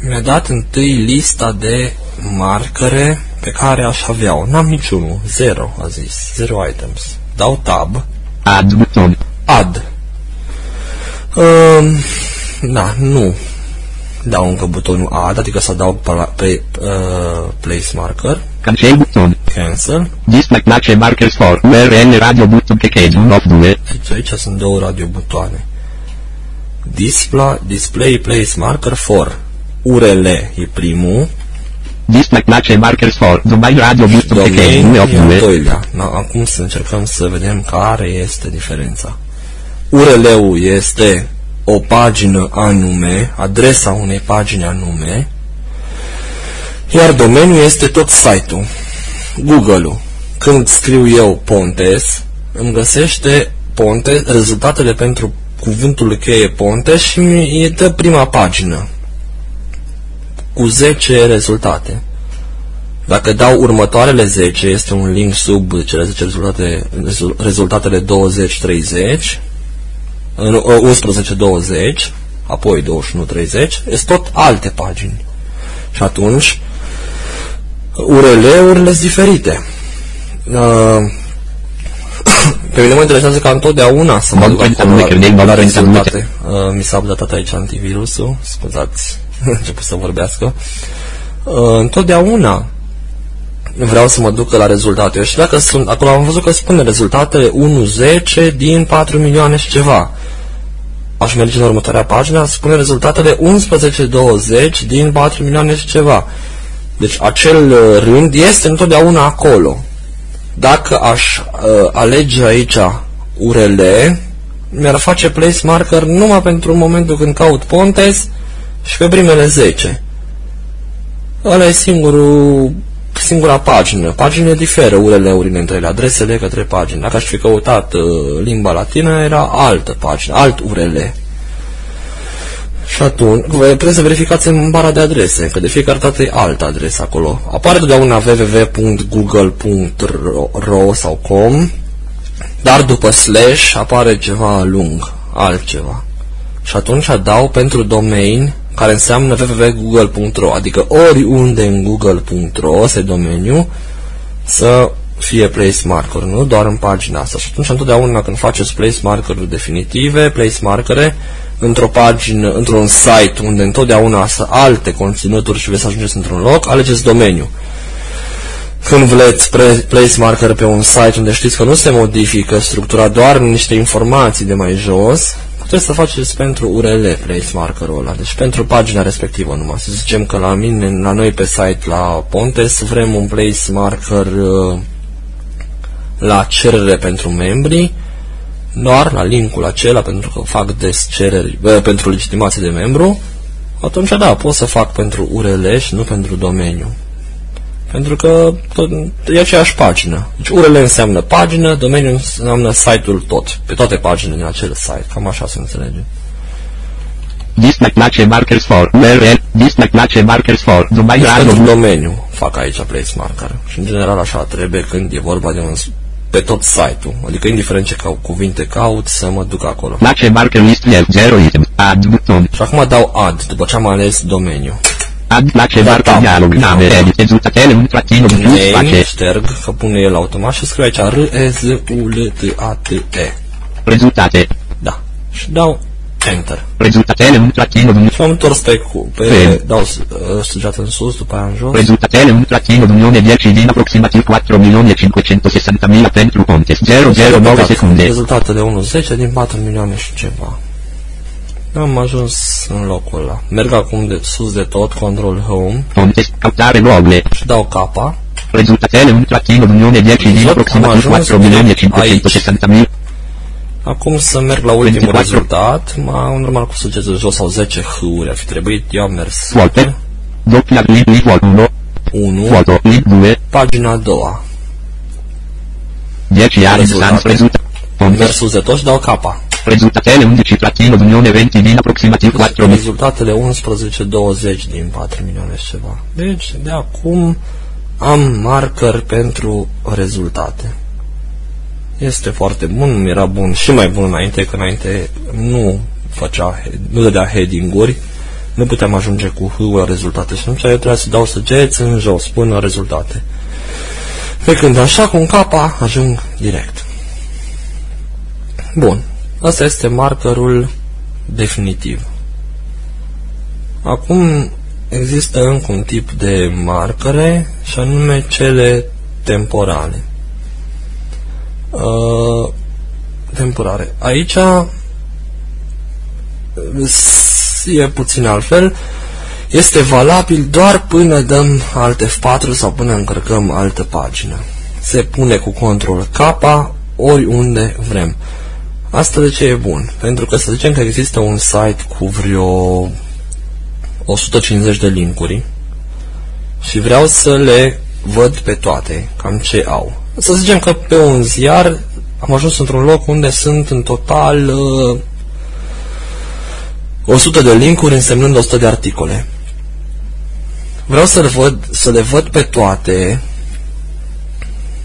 Speaker 1: Mi-a dat întâi lista de marcare pe care aș avea-o. N-am niciunul. Zero, a zis. Zero items. Dau tab.
Speaker 2: Add buton.
Speaker 1: Add. Um, da, nu. Dau încă butonul add, adică să dau pe, la- pe uh, place marker.
Speaker 2: Cancel buton.
Speaker 1: Cancel.
Speaker 2: Display place markers for URL radio button package 1 of 2.
Speaker 1: Aici, aici sunt două radiobutoane. Display, display place marker for URL e primul,
Speaker 2: Display place markers for domain radio button package 1
Speaker 1: Domain
Speaker 2: of
Speaker 1: e al
Speaker 2: 2.
Speaker 1: doilea. Da, acum să încercăm să vedem care este diferența. URL-ul este o pagină anume, adresa unei pagini anume, iar domeniul este tot site-ul, Google-ul. Când scriu eu Pontes, îmi găsește Pontes, rezultatele pentru cuvântul cheie Pontes și mi e dă prima pagină cu 10 rezultate. Dacă dau următoarele 10, este un link sub cele 10 rezultate, rezul- rezultatele 20-30, în 11-20, apoi 21-30, sunt tot alte pagini. Și atunci, URL-urile sunt diferite. Uh, Pe mine mă interesează ca întotdeauna să mă duc
Speaker 2: Content
Speaker 1: acolo la,
Speaker 2: maker, name,
Speaker 1: la
Speaker 2: valoare,
Speaker 1: rezultate. Uh, mi s-a updatat aici antivirusul, scuzați, a început să vorbească. Uh, întotdeauna vreau să mă duc la rezultate. Și dacă sunt, acolo am văzut că spune rezultatele 1-10 din 4 milioane și ceva. Aș merge în următoarea pagină, spune rezultatele 11-20 din 4 milioane și ceva. Deci acel uh, rând este întotdeauna acolo. Dacă aș uh, alege aici URL, mi-ar face place marker numai pentru momentul când caut Pontes și pe primele 10. Ăla e singurul, singura pagină. Paginile diferă URL-urile între ele, adresele către pagini. Dacă aș fi căutat uh, limba latină, era altă pagină, alt URL. Și atunci, voi trebuie să verificați în bara de adrese, că de fiecare dată e altă adresă acolo. Apare totdeauna www.google.ro sau com, dar după slash apare ceva lung, altceva. Și atunci dau pentru domain care înseamnă www.google.ro, adică oriunde în google.ro, ăsta e domeniu, să fie place marker, nu doar în pagina asta. Și atunci întotdeauna când faceți place marker-uri definitive, place markere, într-o pagină, într-un site unde întotdeauna sunt alte conținuturi și veți să ajungeți într-un loc, alegeți domeniu. Când vreți pre- place marker pe un site unde știți că nu se modifică structura, doar niște informații de mai jos, puteți să faceți pentru URL place markerul ăla, deci pentru pagina respectivă numai. Să zicem că la mine, la noi pe site, la Pontes, vrem un place marker uh, la cerere pentru membri, doar la linkul acela, pentru că fac des cereri, bă, pentru legitimație de membru, atunci da, pot să fac pentru URL și nu pentru domeniu. Pentru că tot, e aceeași pagină. Deci URL înseamnă pagină, domeniul înseamnă site-ul tot, pe toate paginile din acel site. Cam așa se înțelege.
Speaker 2: Dislike place markers for URL. Dislike place markers for domain
Speaker 1: Deci pentru
Speaker 2: random.
Speaker 1: domeniu fac aici place marker. Și în general așa trebuie când e vorba de un s- pe tot site-ul. Adică indiferent ce cau, cuvinte caut să mă duc acolo.
Speaker 2: Place marker list left 0 item. Add buton.
Speaker 1: Și acum dau add după ce am ales domeniu.
Speaker 2: Add place
Speaker 1: Da,
Speaker 2: marker
Speaker 1: da.
Speaker 2: dialog. Name edit. Rezultatele un trattino di plus
Speaker 1: Name,
Speaker 2: face.
Speaker 1: șterg, că pune el automat și scriu aici r e z u l t a t e
Speaker 2: Rezultate.
Speaker 1: Da. Și dau enter.
Speaker 2: Rezultatele un trattino di
Speaker 1: Și am întors pe, cu, pe
Speaker 2: Bine.
Speaker 1: dau uh, săgeat în sus, după aia în jos.
Speaker 2: Rezultatele un trattino d'unione 10 din aproximativ 4.560.000 pentru Pontes 009 secunde.
Speaker 1: Rezultatele 1.10 din 4 milioane și ceva. Am ajuns în locul ăla. Merg acum de sus de tot, control home
Speaker 2: Pontes cautare Google.
Speaker 1: și dau capa.
Speaker 2: Rezultatele un trattino d'unione 10 din
Speaker 1: Tot
Speaker 2: aproximativ
Speaker 1: am ajuns
Speaker 2: 4.560.000
Speaker 1: Acum să merg la ultimul
Speaker 2: 24.
Speaker 1: rezultat. Ma, normal cu săgeți jos sau 10 hâuri ar fi trebuit. Eu am mers
Speaker 2: Volte. Doppia link link vol 1.
Speaker 1: 1,
Speaker 2: Foto link 2.
Speaker 1: pagina a doua.
Speaker 2: 10 anni
Speaker 1: Rezultate.
Speaker 2: sans rezultat.
Speaker 1: Am mers
Speaker 2: Pontes.
Speaker 1: sus de tot și dau capa.
Speaker 2: Rezultatele 11 trattino d'unione 20 din aproximativ 4.000
Speaker 1: Rezultatele 11-20 din 4 milioane și ceva. Deci, de acum am marker pentru rezultate. Este foarte bun, era bun și mai bun înainte, că înainte nu făcea, head- nu dădea heading-uri, nu puteam ajunge cu H la rezultate și atunci eu trebuia să dau săgeți în jos până la rezultate. Pe când așa cu un capa ajung direct. Bun, asta este markerul definitiv. Acum există încă un tip de marcare și anume cele temporale. Uh, temporare. Aici s- e puțin altfel. Este valabil doar până dăm alt F4 sau până încărcăm altă pagină. Se pune cu control K oriunde vrem. Asta de ce e bun? Pentru că să zicem că există un site cu vreo 150 de linkuri și vreau să le văd pe toate, cam ce au. Să zicem că pe un ziar am ajuns într-un loc unde sunt în total uh, 100 de linkuri însemnând 100 de articole. Vreau să le văd, să le văd pe toate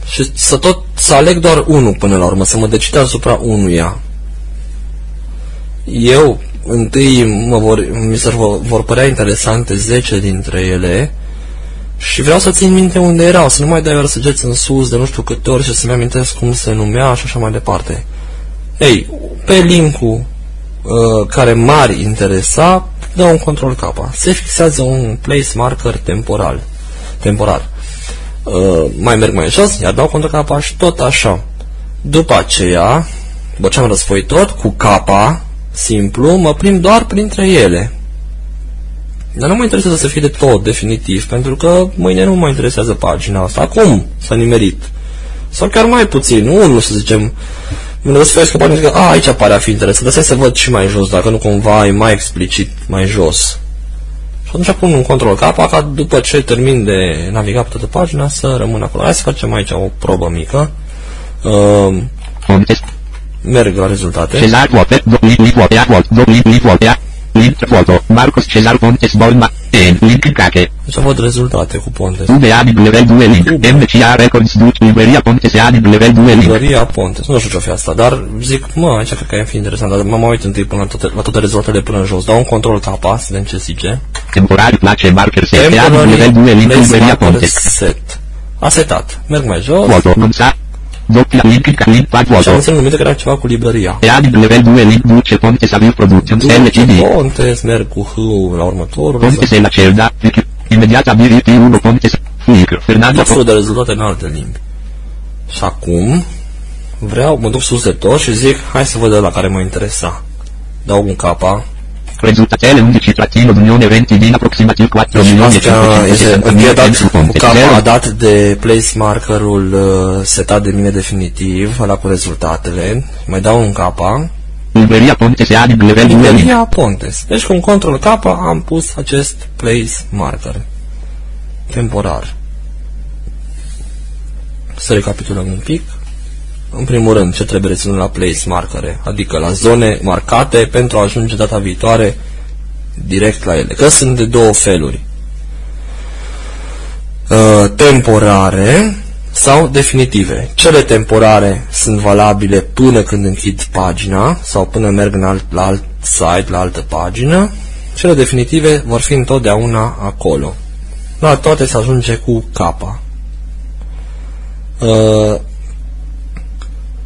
Speaker 1: și să tot să aleg doar unul până la urmă, să mă decid asupra unuia. Eu întâi mă vor, mi se vor, vor părea interesante 10 dintre ele și vreau să țin minte unde erau, să nu mai dai iar săgeți în sus de nu știu câte ori și să-mi amintesc cum se numea și așa mai departe. Ei, pe linkul uh, care m-ar interesa, dă un control K. Se fixează un place marker temporal. Temporar. Uh, mai merg mai jos, iar dau control K și tot așa. După aceea, după ce am răsfoit tot, cu K, simplu, mă plimb doar printre ele. Dar nu mă interesează să fie de tot definitiv, pentru că mâine nu mă interesează pagina asta. Acum s-a nimerit. Sau chiar mai puțin, unul să zicem. Mă răsfoiesc că poate că, a, aici pare a fi interesant, dar stai să văd și mai jos, dacă nu cumva e mai explicit mai jos. Și atunci pun un control K ca după ce termin de navigat pe toată pagina să rămân acolo. Hai să facem aici o probă mică. Uh,
Speaker 2: Pontes.
Speaker 1: merg la rezultate.
Speaker 2: Cesar Vote. Do link link vote. Volt. Do link link vote. Link foto. Marcos Cesar Pontes Bolma. En. Link cake.
Speaker 1: Deci văd rezultate cu Pontes.
Speaker 2: UBA di level 2 link. MCA Records Dut Libreria Pontes A di level 2 link.
Speaker 1: Maria Pontes. Nu știu ce-o fi asta, dar zic, mă, aici cred că e fi interesant, dar mă mai uit întâi până la toate, la toate rezultatele până în jos. Dau un control K, să vedem ce zice.
Speaker 2: Temporari place marker set. A di
Speaker 1: Temporary
Speaker 2: level 2 link
Speaker 1: place
Speaker 2: Libreria
Speaker 1: marker
Speaker 2: Pontes.
Speaker 1: set. A setat. Merg mai jos.
Speaker 2: Foto. Non sa. Doppia link link pad
Speaker 1: Și am
Speaker 2: foto.
Speaker 1: înțeles numite că era ceva cu librăria.
Speaker 2: A di level 2 link Duce Pontes Aviv Productions LCD.
Speaker 1: Pontes, merg cu H la următorul.
Speaker 2: Pontes e la Cerda. Immediata BVP 1 Pontes. Flick. Fernando
Speaker 1: tot felul de rezultate în alte limbi. Și acum vreau, mă duc sus de tot și zic, hai să văd la care mă interesa. Dau un capa.
Speaker 2: Rezultatele 11 trattino d'unione 20 din aproximativ 4 milioni
Speaker 1: Asta este
Speaker 2: 560
Speaker 1: încheie dat
Speaker 2: pentru
Speaker 1: cu
Speaker 2: Pontes.
Speaker 1: capa
Speaker 2: Zero.
Speaker 1: a dat de place markerul uh, setat de mine definitiv, ăla cu rezultatele. Mai dau un capa.
Speaker 2: Libreria Pontes A di level 2 link.
Speaker 1: Libreria Pontes. Deci cu un control K am pus acest place marker. Temporar. Să recapitulăm un pic. În primul rând, ce trebuie reținut la place markere, adică la zone marcate pentru a ajunge data viitoare direct la ele, că sunt de două feluri. Uh, temporare sau definitive. Cele temporare sunt valabile până când închid pagina sau până merg în alt, la alt site, la altă pagină. Cele definitive vor fi întotdeauna acolo. La toate se ajunge cu capa. Uh,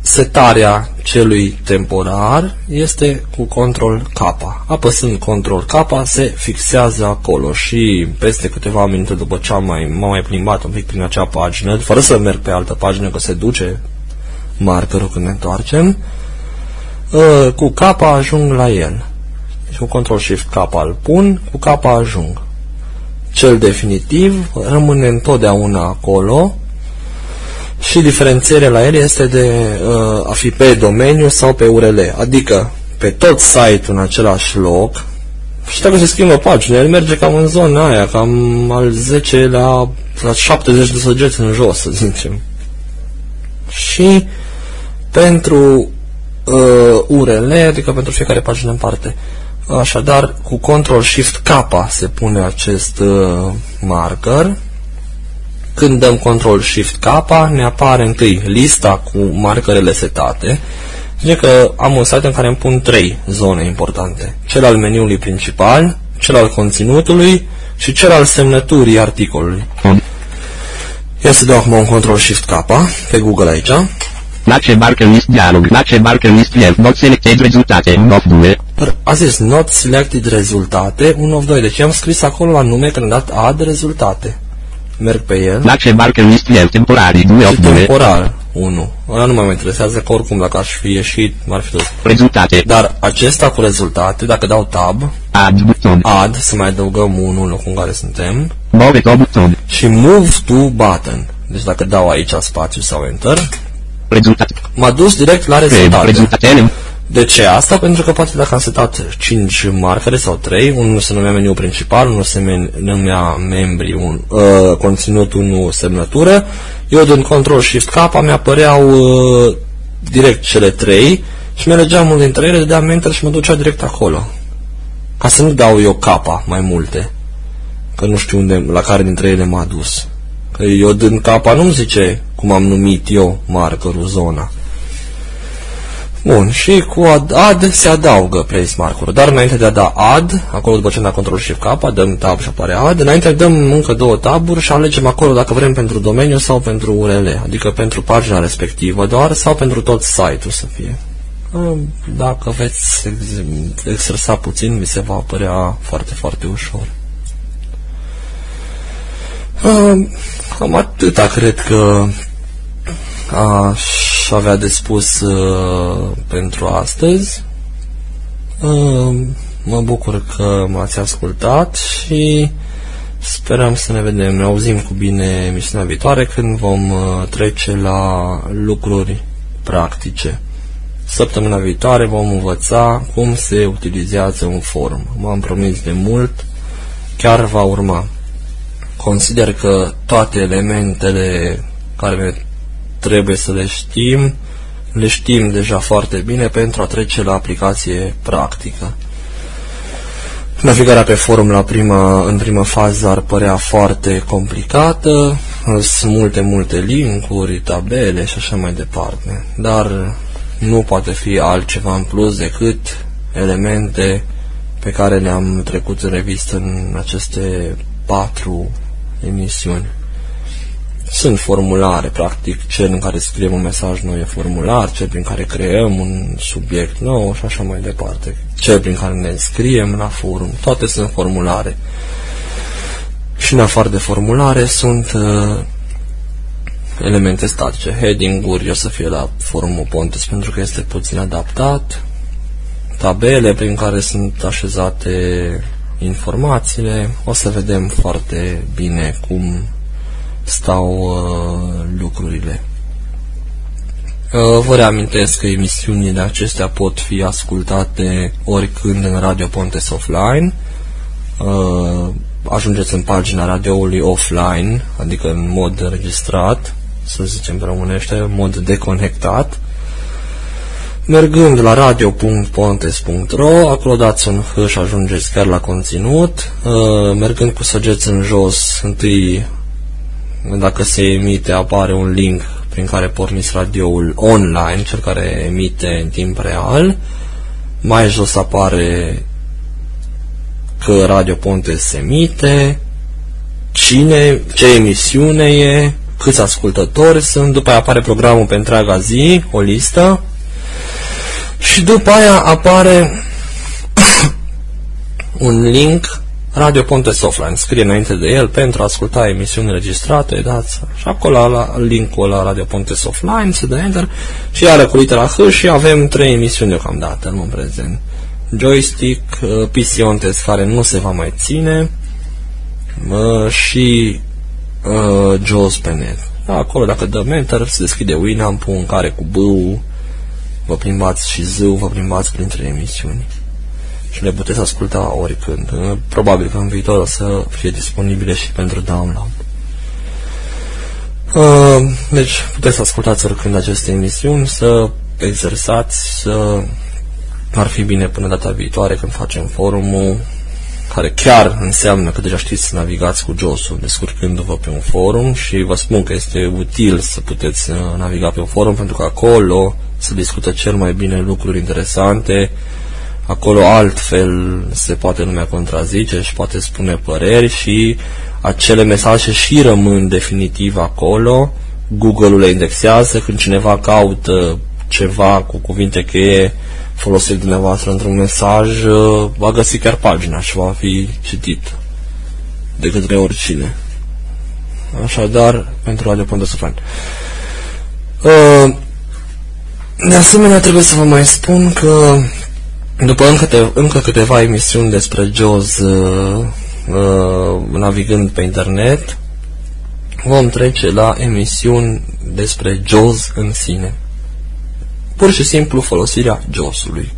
Speaker 1: setarea celui temporar este cu control K. Apăsând control K se fixează acolo și peste câteva minute după ce am mai, m-am mai plimbat un pic prin acea pagină, fără să merg pe altă pagină, că se duce markerul când ne întoarcem, ă, cu K ajung la el. Deci cu control shift K îl pun, cu K ajung. Cel definitiv rămâne întotdeauna acolo, și diferențierea la el este de uh, a fi pe domeniu sau pe URL, adică pe tot site-ul în același loc și dacă se schimbă pagina, el merge cam în zona aia, cam al 10 la, la 70 de săgeți în jos, să zicem. Și pentru uh, URL, adică pentru fiecare pagină în parte. Așadar, cu Ctrl Shift K se pune acest uh, marker când dăm Ctrl Shift K, ne apare întâi lista cu markerele setate. Zice că am un site în care îmi pun trei zone importante. Cel al meniului principal, cel al conținutului și cel al semnăturii articolului. Ia să dau acum un Ctrl Shift K pe Google aici.
Speaker 2: Place marker list dialog, place marker list left, not selected rezultate, 1 of 2.
Speaker 1: A zis not selected rezultate, 1 of 2. Deci am scris acolo la nume când am dat add rezultate merg pe el.
Speaker 2: Lace marker list el temporari 2
Speaker 1: și temporar 1. Ăla nu mă mai interesează că oricum dacă aș fi ieșit, m-ar fi dus.
Speaker 2: Rezultate.
Speaker 1: Dar acesta cu rezultate, dacă dau tab,
Speaker 2: add buton.
Speaker 1: Add, să mai adăugăm unul în locul în care suntem.
Speaker 2: Move to buton.
Speaker 1: Și move to button. Deci dacă dau aici spațiu sau enter,
Speaker 2: rezultate.
Speaker 1: M-a dus direct la rezultate.
Speaker 2: Rezultatele.
Speaker 1: De ce asta? Pentru că poate dacă am setat 5 marcare sau 3, unul se numea meniu principal, unul se numea membri, un, uh, conținut, unul semnătură, eu din Control Shift K mi apăreau uh, direct cele 3 și mi-alegeam unul dintre ele, dădeam Enter și mă ducea direct acolo. Ca să nu dau eu capa mai multe. Că nu știu unde, la care dintre ele m-a dus. Că eu din capa nu-mi zice cum am numit eu markerul zona. Bun, și cu add, add se adaugă place marker dar înainte de a da add, acolo după ce am dat Ctrl Shift K, dăm tab și apare add, înainte dăm încă două taburi și alegem acolo dacă vrem pentru domeniu sau pentru URL, adică pentru pagina respectivă doar sau pentru tot site-ul să fie. Dacă veți exersa puțin, vi se va apărea foarte, foarte ușor. Cam atâta cred că aș avea de spus uh, pentru astăzi. Uh, mă bucur că m-ați ascultat și sperăm să ne vedem, ne auzim cu bine emisiunea viitoare când vom uh, trece la lucruri practice. Săptămâna viitoare vom învăța cum se utilizează un forum. M-am promis de mult, chiar va urma. Consider că toate elementele care trebuie să le știm, le știm deja foarte bine pentru a trece la aplicație practică. Navigarea pe forum la prima, în prima fază ar părea foarte complicată, sunt multe, multe linkuri, tabele și așa mai departe, dar nu poate fi altceva în plus decât elemente pe care le-am trecut în revistă în aceste patru emisiuni. Sunt formulare, practic, cel în care scriem un mesaj nou e formular, cel prin care creăm un subiect nou și așa mai departe. Cel prin care ne scriem la forum, toate sunt formulare. Și în afară de formulare sunt uh, elemente statice. Heading-uri o să fie la forumul Pontes pentru că este puțin adaptat. Tabele prin care sunt așezate informațiile. O să vedem foarte bine cum stau uh, lucrurile. Uh, vă reamintesc că emisiunile acestea pot fi ascultate oricând în Radio Pontes Offline. Uh, ajungeți în pagina radioului offline, adică în mod înregistrat, să zicem pe românește, în mod deconectat. Mergând la radio.pontes.ro, acolo dați un H și ajungeți chiar la conținut. Uh, mergând cu săgeți în jos, întâi, dacă se emite, apare un link prin care porniți radioul online, cel care emite în timp real. Mai jos apare că Radio Pontes se emite, cine, ce emisiune e, câți ascultători sunt, după aia apare programul pe întreaga zi, o listă, și după aia apare un link Radio Pontes Offline. Scrie înainte de el pentru a asculta emisiuni registrate, dați și acolo la linkul la Radio Pontes Offline, se dă enter și are cu litera H și avem trei emisiuni deocamdată în prezent. Joystick, uh, PC Ontes care nu se va mai ține uh, și uh, JAWS pe net. Acolo dacă dăm enter se deschide Winamp în care cu B vă plimbați și zâu, vă plimbați printre emisiuni și le puteți asculta oricând. Probabil că în viitor o să fie disponibile și pentru download. Uh, deci puteți să ascultați oricând aceste emisiuni, să exersați, să ar fi bine până data viitoare când facem forumul care chiar înseamnă că deja știți să navigați cu JOS-ul descurcându-vă pe un forum și vă spun că este util să puteți uh, naviga pe un forum pentru că acolo se discută cel mai bine lucruri interesante, acolo altfel se poate lumea contrazice și poate spune păreri și acele mesaje și rămân definitiv acolo, Google-ul le indexează, când cineva caută ceva cu cuvinte cheie folosit dumneavoastră într-un mesaj, uh, va găsi chiar pagina și va fi citit de către oricine. Așadar, pentru Radio Ponte Sufran. Uh, de asemenea, trebuie să vă mai spun că după încă, te, încă câteva emisiuni despre JAWS uh, uh, navigând pe internet, vom trece la emisiuni despre JAWS în sine pur și simplu folosirea JOS-ului.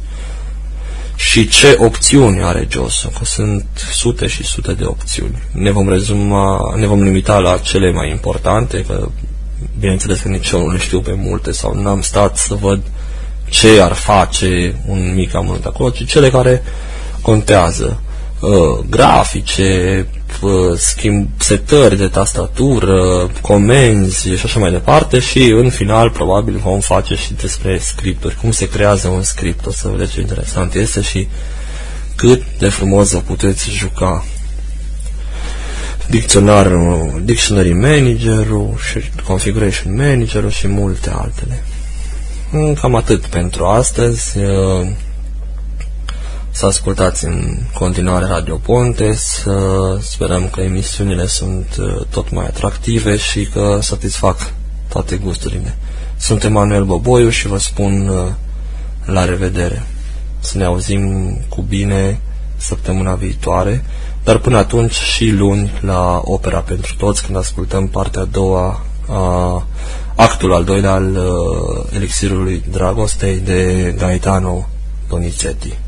Speaker 1: Și ce opțiuni are JOS? Că sunt sute și sute de opțiuni. Ne vom rezuma, ne vom limita la cele mai importante, că bineînțeles că nici eu nu le știu pe multe sau n-am stat să văd ce ar face un mic amănunt acolo, ci cele care contează. Uh, grafice, uh, schimb, setări de tastatură, comenzi și așa mai departe și în final probabil vom face și despre scripturi, cum se creează un script, o să vedeți ce interesant este și cât de frumos vă puteți juca dicționarul, Dictionary Manager-ul și Configuration Manager-ul și multe altele. Cam atât pentru astăzi. Uh, să ascultați în continuare Radio Ponte, să sperăm că emisiunile sunt uh, tot mai atractive și că satisfac toate gusturile. Sunt Emanuel Boboiu și vă spun uh, la revedere. Să ne auzim cu bine săptămâna viitoare, dar până atunci și luni la Opera pentru Toți, când ascultăm partea a doua a actul al doilea al uh, Elixirului Dragostei de Gaetano Donizetti.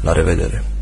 Speaker 1: La revedere!